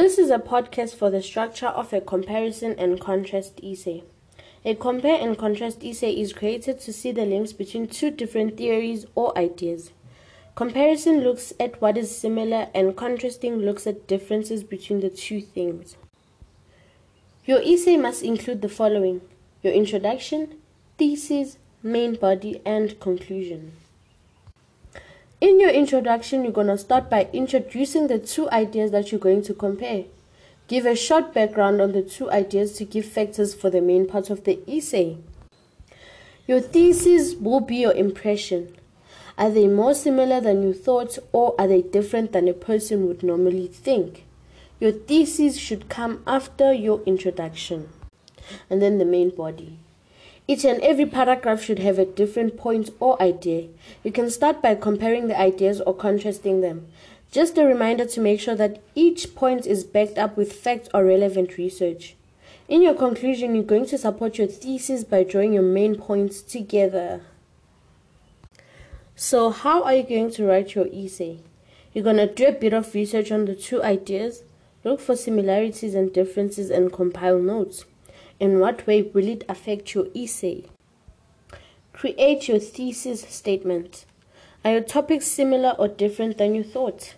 This is a podcast for the structure of a comparison and contrast essay. A compare and contrast essay is created to see the links between two different theories or ideas. Comparison looks at what is similar, and contrasting looks at differences between the two things. Your essay must include the following your introduction, thesis, main body, and conclusion. In your introduction, you're going to start by introducing the two ideas that you're going to compare. Give a short background on the two ideas to give factors for the main part of the essay. Your thesis will be your impression. Are they more similar than you thought, or are they different than a person would normally think? Your thesis should come after your introduction. And then the main body. Each and every paragraph should have a different point or idea. You can start by comparing the ideas or contrasting them. Just a reminder to make sure that each point is backed up with facts or relevant research. In your conclusion, you're going to support your thesis by drawing your main points together. So, how are you going to write your essay? You're going to do a bit of research on the two ideas, look for similarities and differences, and compile notes. In what way will it affect your essay? Create your thesis statement. Are your topics similar or different than you thought?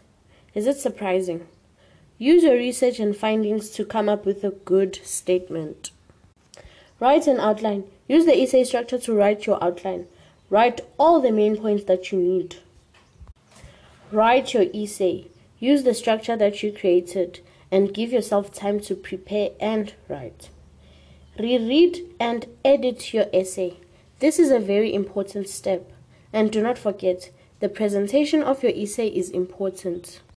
Is it surprising? Use your research and findings to come up with a good statement. Write an outline. Use the essay structure to write your outline. Write all the main points that you need. Write your essay. Use the structure that you created and give yourself time to prepare and write. Reread and edit your essay. This is a very important step. And do not forget, the presentation of your essay is important.